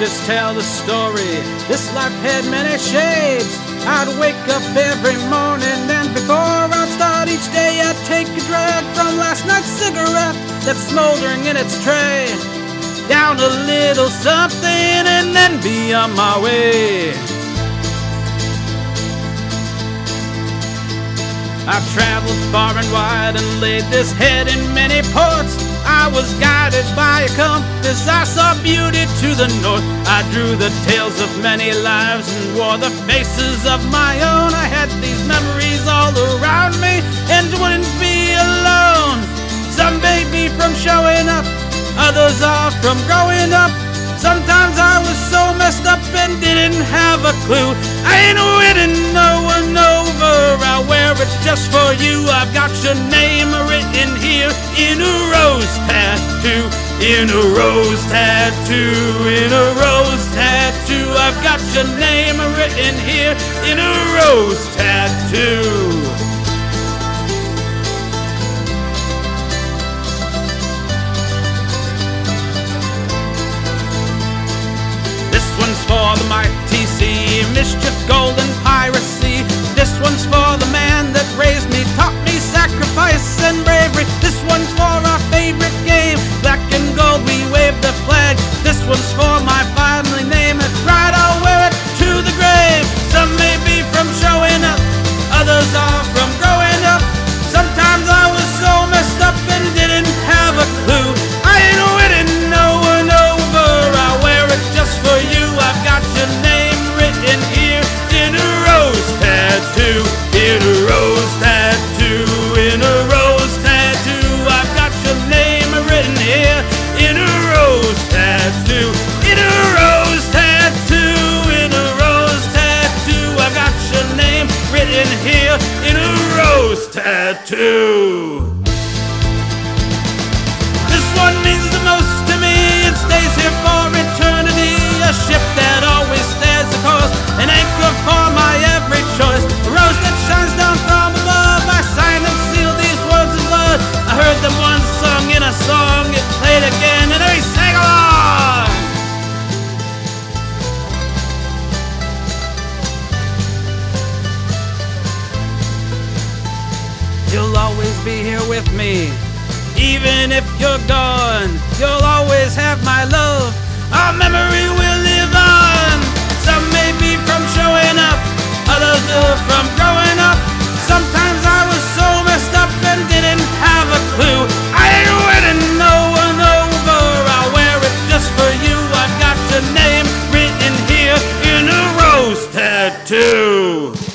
just tell the story. This life had many shades. I'd wake up every morning, and before I'd start each day, I'd take a drag from last night's cigarette that's smoldering in its tray. Down a little something, and then be on my way. I've traveled far and wide and laid this head in many ports. I was guided by a compass. I saw beauty the north. I drew the tales of many lives and wore the faces of my own. I had these memories all around me and wouldn't be alone. Some made me from showing up, others are from growing up. Sometimes I was so messed up and didn't have a clue. I ain't winning no one over. I wear it just for you. I've got your name written here in a rose tattoo. In a rose tattoo. In a rose tattoo. I've got your name written here in a rose tattoo. Tattoo. In a rose tattoo. In a rose tattoo. I've got your name written here in a rose tattoo. This one means the most to me. It stays here for eternity. A ship that always stays the course. An anchor for my every choice. A rose that shines down from above. I signed and sealed these words in blood. I heard them once sung in a song. It played again and we sang along. You'll always be here with me. Even if you're gone, you'll always have my love. Our memory will live on. Some may be from showing up, others are from growing up. Sometimes I was so messed up and didn't have a clue. I ain't winning no one over. I'll wear it just for you. I've got your name written here in a rose tattoo.